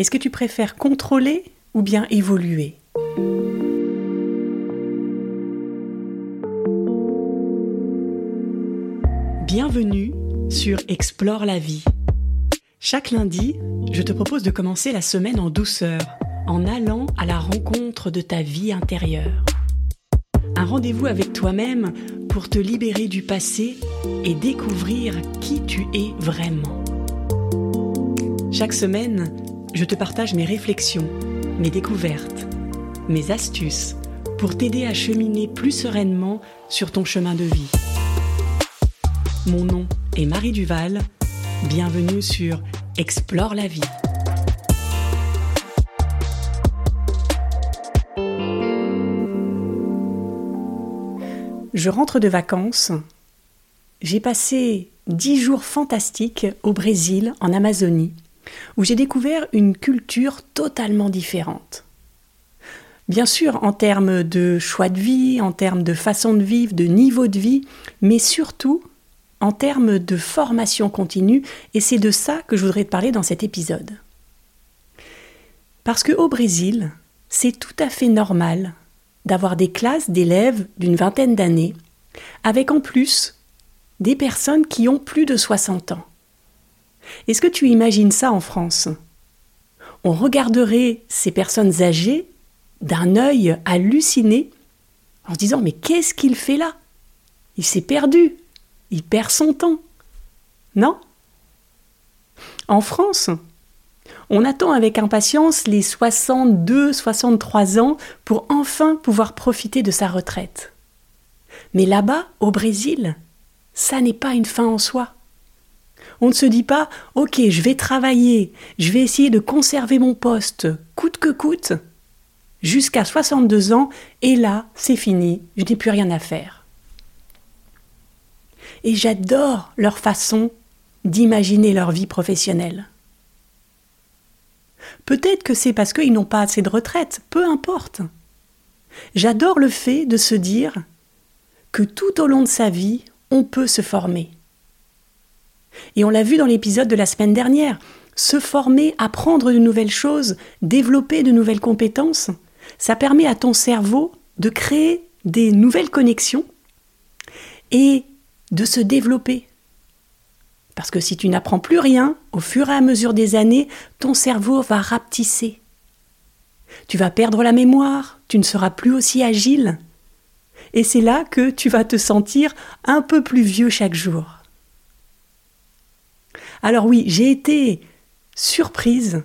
Est-ce que tu préfères contrôler ou bien évoluer? Bienvenue sur Explore la vie. Chaque lundi, je te propose de commencer la semaine en douceur, en allant à la rencontre de ta vie intérieure. Un rendez-vous avec toi-même pour te libérer du passé et découvrir qui tu es vraiment. Chaque semaine, je te partage mes réflexions, mes découvertes, mes astuces pour t'aider à cheminer plus sereinement sur ton chemin de vie. Mon nom est Marie Duval. Bienvenue sur Explore la vie. Je rentre de vacances. J'ai passé dix jours fantastiques au Brésil, en Amazonie où j'ai découvert une culture totalement différente. Bien sûr, en termes de choix de vie, en termes de façon de vivre, de niveau de vie, mais surtout en termes de formation continue, et c'est de ça que je voudrais te parler dans cet épisode. Parce qu'au Brésil, c'est tout à fait normal d'avoir des classes d'élèves d'une vingtaine d'années, avec en plus des personnes qui ont plus de 60 ans. Est-ce que tu imagines ça en France? On regarderait ces personnes âgées d'un œil halluciné en se disant Mais qu'est-ce qu'il fait là? Il s'est perdu, il perd son temps. Non? En France, on attend avec impatience les 62-63 ans pour enfin pouvoir profiter de sa retraite. Mais là-bas, au Brésil, ça n'est pas une fin en soi. On ne se dit pas Ok, je vais travailler, je vais essayer de conserver mon poste, coûte que coûte, jusqu'à 62 ans, et là, c'est fini, je n'ai plus rien à faire. Et j'adore leur façon d'imaginer leur vie professionnelle. Peut-être que c'est parce qu'ils n'ont pas assez de retraite, peu importe. J'adore le fait de se dire que tout au long de sa vie, on peut se former. Et on l'a vu dans l'épisode de la semaine dernière, se former, apprendre de nouvelles choses, développer de nouvelles compétences, ça permet à ton cerveau de créer des nouvelles connexions et de se développer. Parce que si tu n'apprends plus rien, au fur et à mesure des années, ton cerveau va rapetisser. Tu vas perdre la mémoire, tu ne seras plus aussi agile. Et c'est là que tu vas te sentir un peu plus vieux chaque jour. Alors oui, j'ai été surprise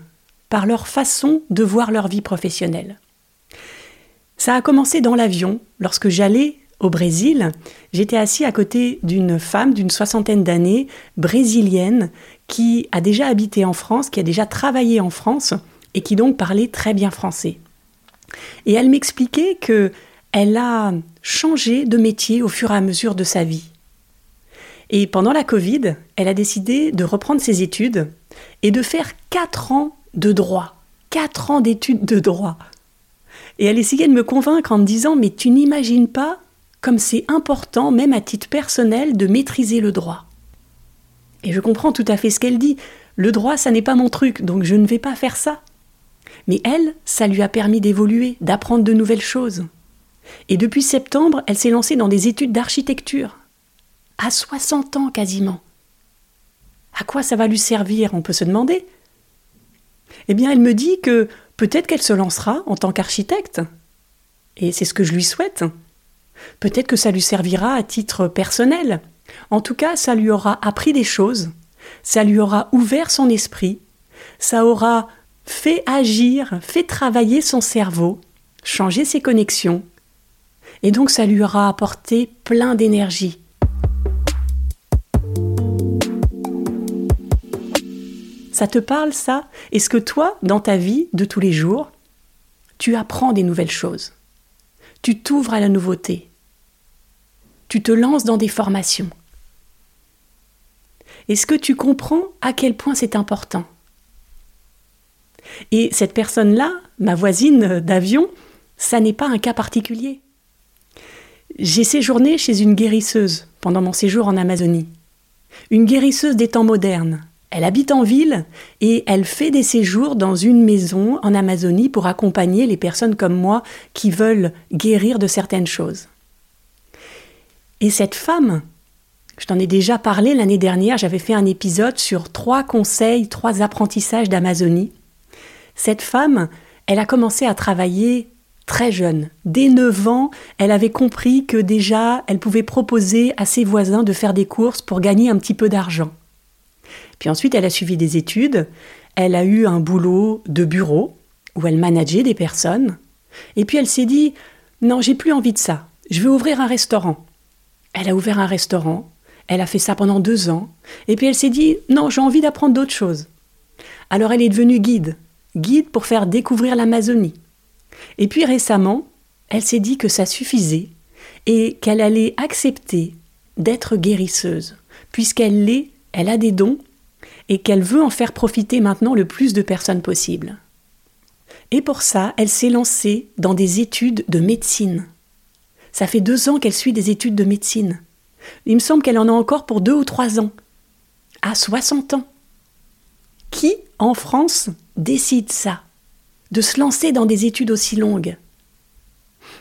par leur façon de voir leur vie professionnelle. Ça a commencé dans l'avion, lorsque j'allais au Brésil, j'étais assis à côté d'une femme d'une soixantaine d'années, brésilienne, qui a déjà habité en France, qui a déjà travaillé en France et qui donc parlait très bien français. Et elle m'expliquait que elle a changé de métier au fur et à mesure de sa vie. Et pendant la Covid, elle a décidé de reprendre ses études et de faire 4 ans de droit. 4 ans d'études de droit. Et elle essayait de me convaincre en me disant Mais tu n'imagines pas comme c'est important, même à titre personnel, de maîtriser le droit. Et je comprends tout à fait ce qu'elle dit. Le droit, ça n'est pas mon truc, donc je ne vais pas faire ça. Mais elle, ça lui a permis d'évoluer, d'apprendre de nouvelles choses. Et depuis septembre, elle s'est lancée dans des études d'architecture à 60 ans quasiment. À quoi ça va lui servir On peut se demander. Eh bien, elle me dit que peut-être qu'elle se lancera en tant qu'architecte. Et c'est ce que je lui souhaite. Peut-être que ça lui servira à titre personnel. En tout cas, ça lui aura appris des choses, ça lui aura ouvert son esprit, ça aura fait agir, fait travailler son cerveau, changer ses connexions, et donc ça lui aura apporté plein d'énergie, Ça te parle ça? Est-ce que toi, dans ta vie de tous les jours, tu apprends des nouvelles choses? Tu t'ouvres à la nouveauté? Tu te lances dans des formations? Est-ce que tu comprends à quel point c'est important? Et cette personne-là, ma voisine d'avion, ça n'est pas un cas particulier. J'ai séjourné chez une guérisseuse pendant mon séjour en Amazonie. Une guérisseuse des temps modernes Elle habite en ville et elle fait des séjours dans une maison en Amazonie pour accompagner les personnes comme moi qui veulent guérir de certaines choses. Et cette femme, je t'en ai déjà parlé l'année dernière, j'avais fait un épisode sur trois conseils, trois apprentissages d'Amazonie. Cette femme, elle a commencé à travailler très jeune. Dès 9 ans, elle avait compris que déjà, elle pouvait proposer à ses voisins de faire des courses pour gagner un petit peu d'argent. Puis ensuite, elle a suivi des études, elle a eu un boulot de bureau où elle manageait des personnes. Et puis elle s'est dit Non, j'ai plus envie de ça, je vais ouvrir un restaurant. Elle a ouvert un restaurant, elle a fait ça pendant deux ans, et puis elle s'est dit Non, j'ai envie d'apprendre d'autres choses. Alors elle est devenue guide, guide pour faire découvrir l'Amazonie. Et puis récemment, elle s'est dit que ça suffisait et qu'elle allait accepter d'être guérisseuse, puisqu'elle l'est, elle a des dons, et qu'elle veut en faire profiter maintenant le plus de personnes possible. Et pour ça, elle s'est lancée dans des études de médecine. Ça fait deux ans qu'elle suit des études de médecine. Il me semble qu'elle en a encore pour deux ou trois ans. À 60 ans. Qui, en France, décide ça De se lancer dans des études aussi longues?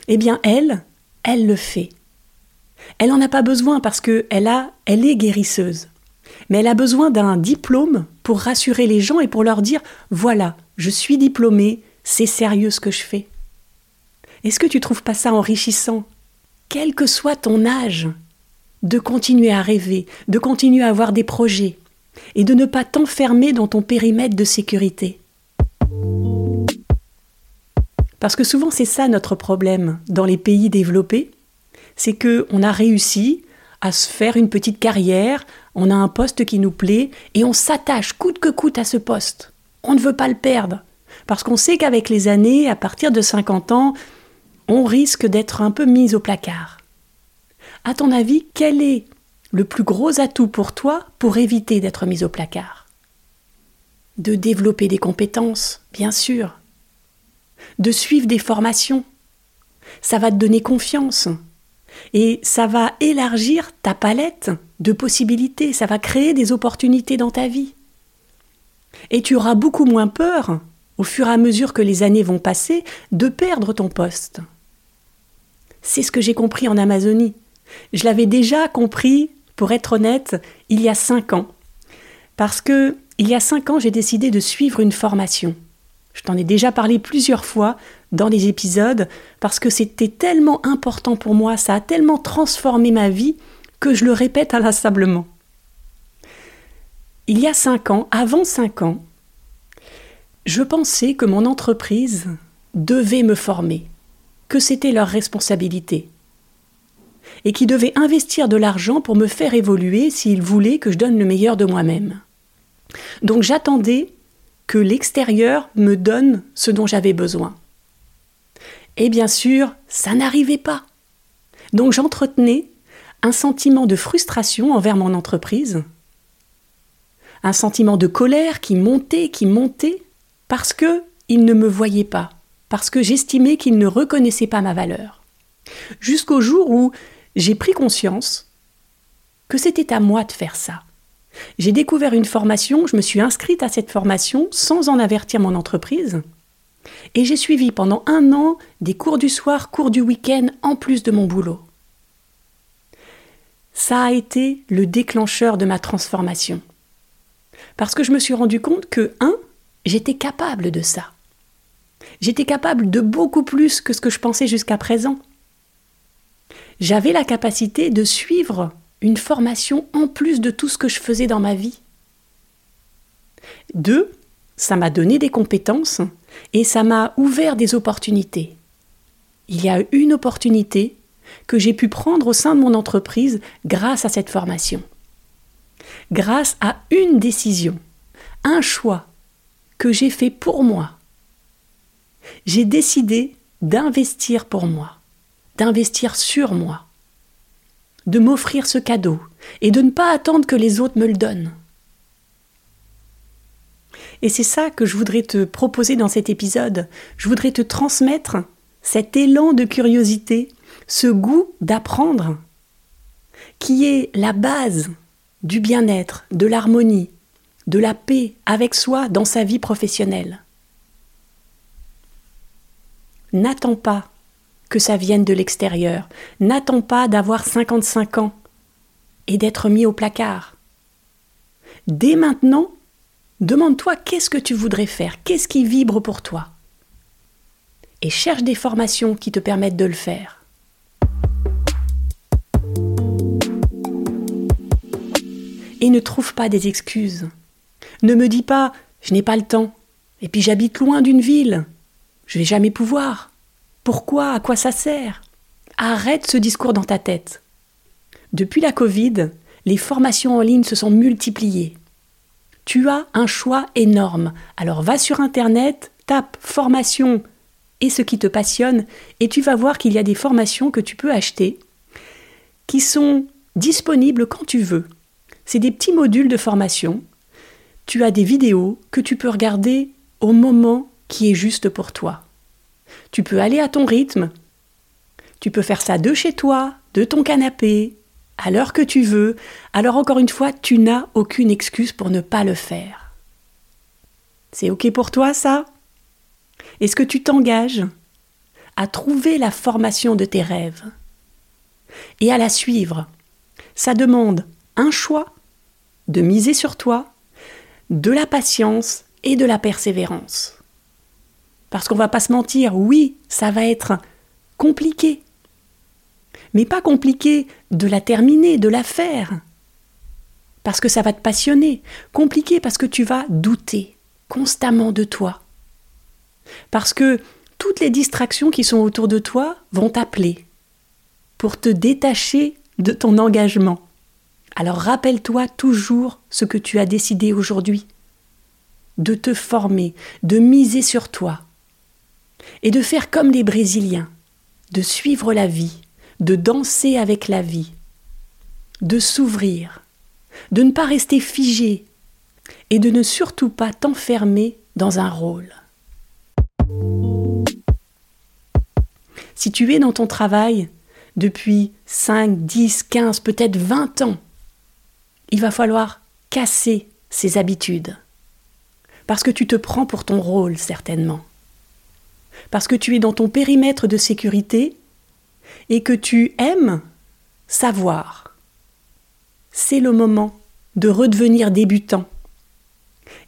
Eh bien, elle, elle le fait. Elle n'en a pas besoin parce qu'elle a, elle est guérisseuse mais elle a besoin d'un diplôme pour rassurer les gens et pour leur dire voilà, je suis diplômée, c'est sérieux ce que je fais. Est-ce que tu trouves pas ça enrichissant? Quel que soit ton âge, de continuer à rêver, de continuer à avoir des projets et de ne pas t'enfermer dans ton périmètre de sécurité. Parce que souvent c'est ça notre problème dans les pays développés, c'est que on a réussi à se faire une petite carrière, on a un poste qui nous plaît et on s'attache coûte que coûte à ce poste. On ne veut pas le perdre. Parce qu'on sait qu'avec les années, à partir de 50 ans, on risque d'être un peu mis au placard. À ton avis, quel est le plus gros atout pour toi pour éviter d'être mis au placard? De développer des compétences, bien sûr. De suivre des formations. Ça va te donner confiance. Et ça va élargir ta palette de possibilités, ça va créer des opportunités dans ta vie. Et tu auras beaucoup moins peur, au fur et à mesure que les années vont passer, de perdre ton poste. C'est ce que j'ai compris en Amazonie. Je l'avais déjà compris, pour être honnête, il y a cinq ans. Parce que, il y a cinq ans, j'ai décidé de suivre une formation. Je t'en ai déjà parlé plusieurs fois dans les épisodes parce que c'était tellement important pour moi, ça a tellement transformé ma vie que je le répète inlassablement. Il y a cinq ans, avant cinq ans, je pensais que mon entreprise devait me former, que c'était leur responsabilité, et qu'ils devaient investir de l'argent pour me faire évoluer s'ils voulaient que je donne le meilleur de moi-même. Donc j'attendais que l'extérieur me donne ce dont j'avais besoin. Et bien sûr, ça n'arrivait pas. Donc j'entretenais un sentiment de frustration envers mon entreprise, un sentiment de colère qui montait, qui montait, parce que il ne me voyait pas, parce que j'estimais qu'il ne reconnaissait pas ma valeur. Jusqu'au jour où j'ai pris conscience que c'était à moi de faire ça. J'ai découvert une formation, je me suis inscrite à cette formation sans en avertir mon entreprise, et j'ai suivi pendant un an des cours du soir, cours du week-end, en plus de mon boulot. Ça a été le déclencheur de ma transformation. Parce que je me suis rendu compte que, un, j'étais capable de ça. J'étais capable de beaucoup plus que ce que je pensais jusqu'à présent. J'avais la capacité de suivre une formation en plus de tout ce que je faisais dans ma vie. Deux, ça m'a donné des compétences et ça m'a ouvert des opportunités. Il y a une opportunité que j'ai pu prendre au sein de mon entreprise grâce à cette formation. Grâce à une décision, un choix que j'ai fait pour moi. J'ai décidé d'investir pour moi, d'investir sur moi de m'offrir ce cadeau et de ne pas attendre que les autres me le donnent. Et c'est ça que je voudrais te proposer dans cet épisode. Je voudrais te transmettre cet élan de curiosité, ce goût d'apprendre, qui est la base du bien-être, de l'harmonie, de la paix avec soi dans sa vie professionnelle. N'attends pas que ça vienne de l'extérieur. N'attends pas d'avoir 55 ans et d'être mis au placard. Dès maintenant, demande-toi qu'est-ce que tu voudrais faire, qu'est-ce qui vibre pour toi? Et cherche des formations qui te permettent de le faire. Et ne trouve pas des excuses. Ne me dis pas je n'ai pas le temps, et puis j'habite loin d'une ville, je vais jamais pouvoir. Pourquoi? À quoi ça sert? Arrête ce discours dans ta tête. Depuis la Covid, les formations en ligne se sont multipliées. Tu as un choix énorme. Alors va sur Internet, tape formation et ce qui te passionne, et tu vas voir qu'il y a des formations que tu peux acheter qui sont disponibles quand tu veux. C'est des petits modules de formation. Tu as des vidéos que tu peux regarder au moment qui est juste pour toi. Tu peux aller à ton rythme. Tu peux faire ça de chez toi, de ton canapé, à l'heure que tu veux. Alors encore une fois, tu n'as aucune excuse pour ne pas le faire. C'est OK pour toi ça? Est-ce que tu t'engages à trouver la formation de tes rêves et à la suivre? Ça demande un choix, de miser sur toi, de la patience et de la persévérance. Parce qu'on va pas se mentir, oui, ça va être compliqué. Mais pas compliqué de la terminer, de la faire. Parce que ça va te passionner. Compliqué parce que tu vas douter constamment de toi. Parce que toutes les distractions qui sont autour de toi vont t'appeler pour te détacher de ton engagement. Alors rappelle-toi toujours ce que tu as décidé aujourd'hui, de te former, de miser sur toi, et de faire comme les Brésiliens, de suivre la vie, de danser avec la vie, de s'ouvrir, de ne pas rester figé et de ne surtout pas t'enfermer dans un rôle. Si tu es dans ton travail depuis 5, 10, 15, peut-être 20 ans, il va falloir casser ces habitudes. Parce que tu te prends pour ton rôle, certainement parce que tu es dans ton périmètre de sécurité et que tu aimes savoir. C'est le moment de redevenir débutant.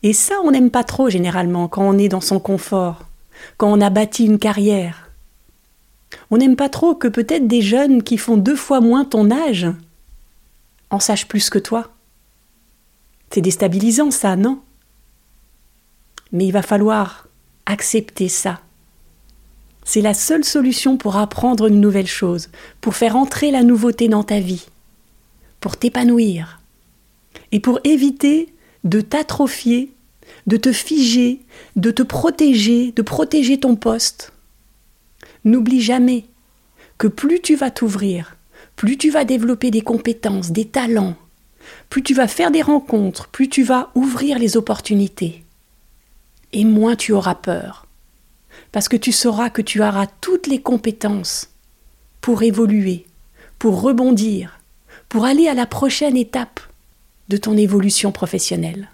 Et ça, on n'aime pas trop généralement quand on est dans son confort, quand on a bâti une carrière. On n'aime pas trop que peut-être des jeunes qui font deux fois moins ton âge en sachent plus que toi. C'est déstabilisant ça, non? Mais il va falloir accepter ça c'est la seule solution pour apprendre une nouvelle chose, pour faire entrer la nouveauté dans ta vie, pour t'épanouir et pour éviter de t'atrophier, de te figer, de te protéger, de protéger ton poste. N'oublie jamais que plus tu vas t'ouvrir, plus tu vas développer des compétences, des talents, plus tu vas faire des rencontres, plus tu vas ouvrir les opportunités, et moins tu auras peur parce que tu sauras que tu auras toutes les compétences pour évoluer, pour rebondir, pour aller à la prochaine étape de ton évolution professionnelle.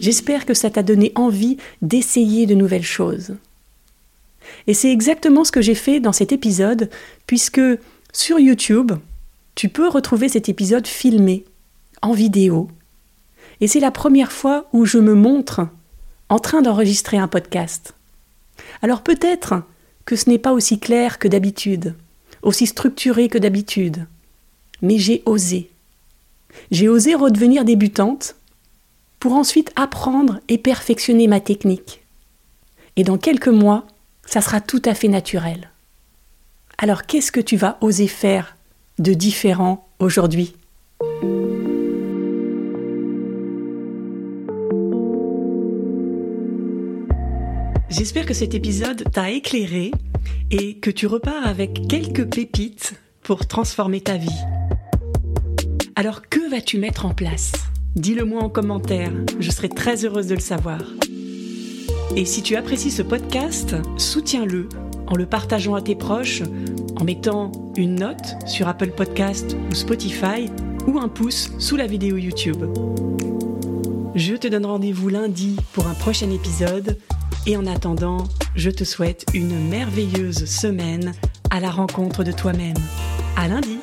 J'espère que ça t'a donné envie d'essayer de nouvelles choses. Et c'est exactement ce que j'ai fait dans cet épisode, puisque sur YouTube, tu peux retrouver cet épisode filmé, en vidéo, et c'est la première fois où je me montre en train d'enregistrer un podcast. Alors peut-être que ce n'est pas aussi clair que d'habitude, aussi structuré que d'habitude, mais j'ai osé. J'ai osé redevenir débutante pour ensuite apprendre et perfectionner ma technique. Et dans quelques mois, ça sera tout à fait naturel. Alors qu'est-ce que tu vas oser faire de différent aujourd'hui? J'espère que cet épisode t'a éclairé et que tu repars avec quelques pépites pour transformer ta vie. Alors que vas-tu mettre en place? Dis-le moi en commentaire, je serai très heureuse de le savoir. Et si tu apprécies ce podcast, soutiens-le en le partageant à tes proches, en mettant une note sur Apple Podcast ou Spotify ou un pouce sous la vidéo YouTube. Je te donne rendez-vous lundi pour un prochain épisode et en attendant, je te souhaite une merveilleuse semaine à la rencontre de toi-même. À lundi!